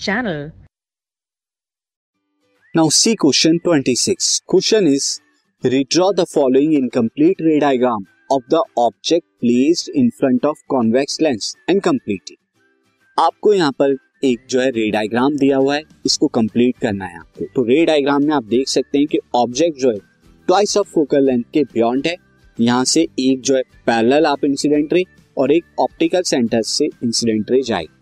channel. Now see question 26. Question is, redraw the following incomplete ray diagram of the object placed in front of convex lens and complete it. आपको यहाँ पर एक जो है रे diagram दिया हुआ है, इसको कंप्लीट करना है आपको तो रे डायग्राम में आप देख सकते हैं कि ऑब्जेक्ट जो है ट्वाइस ऑफ़ फोकल लेंथ के बियॉन्ड है यहाँ से एक जो है पैरेलल आप इंसिडेंट रे और एक ऑप्टिकल सेंटर से इंसिडेंट रे जाएगी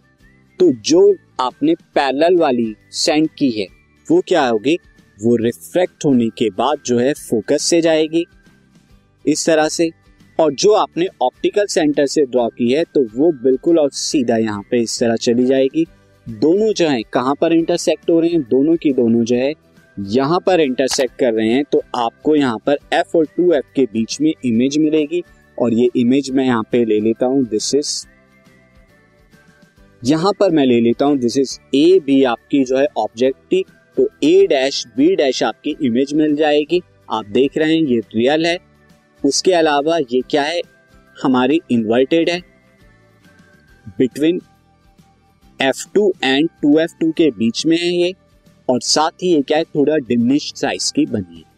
तो जो आपने पैरेलल वाली सेंड की है। वो क्या होगी? वो रिफ्रैक्ट होने के बाद जो है फोकस से जाएगी। इस तरह से। और जो आपने ऑप्टिकल सेंटर से ड्रॉ की है तो वो बिल्कुल और सीधा यहाँ पे इस तरह चली जाएगी। दोनों जो है, कहाँ पर इंटरसेक्ट हो रहे हैं? दोनों की दोनों जो है, यहाँ पर इंटरसेक्ट कर रहे हैं तो आपको यहाँ पर एफ़ और टू एफ़ के बीच में इमेज मिलेगी। और ये इमेज मैं यहाँ पे ले लेता हूँ। दिस इज़ यहाँ पर मैं ले लेता हूँ दिस इज़ ए बी आपकी जो है ऑब्जेक्ट थी तो ए डैश बी डैश आपकी इमेज मिल जाएगी। आप देख रहे हैं, ये रियल है। उसके अलावा ये क्या है? हमारी इन्वर्टेड है। बिटवीन F2 एंड 2F2 के बीच में है ये। और साथ ही ये क्या है? थोड़ा डिमिनिश साइज़ की बनी है।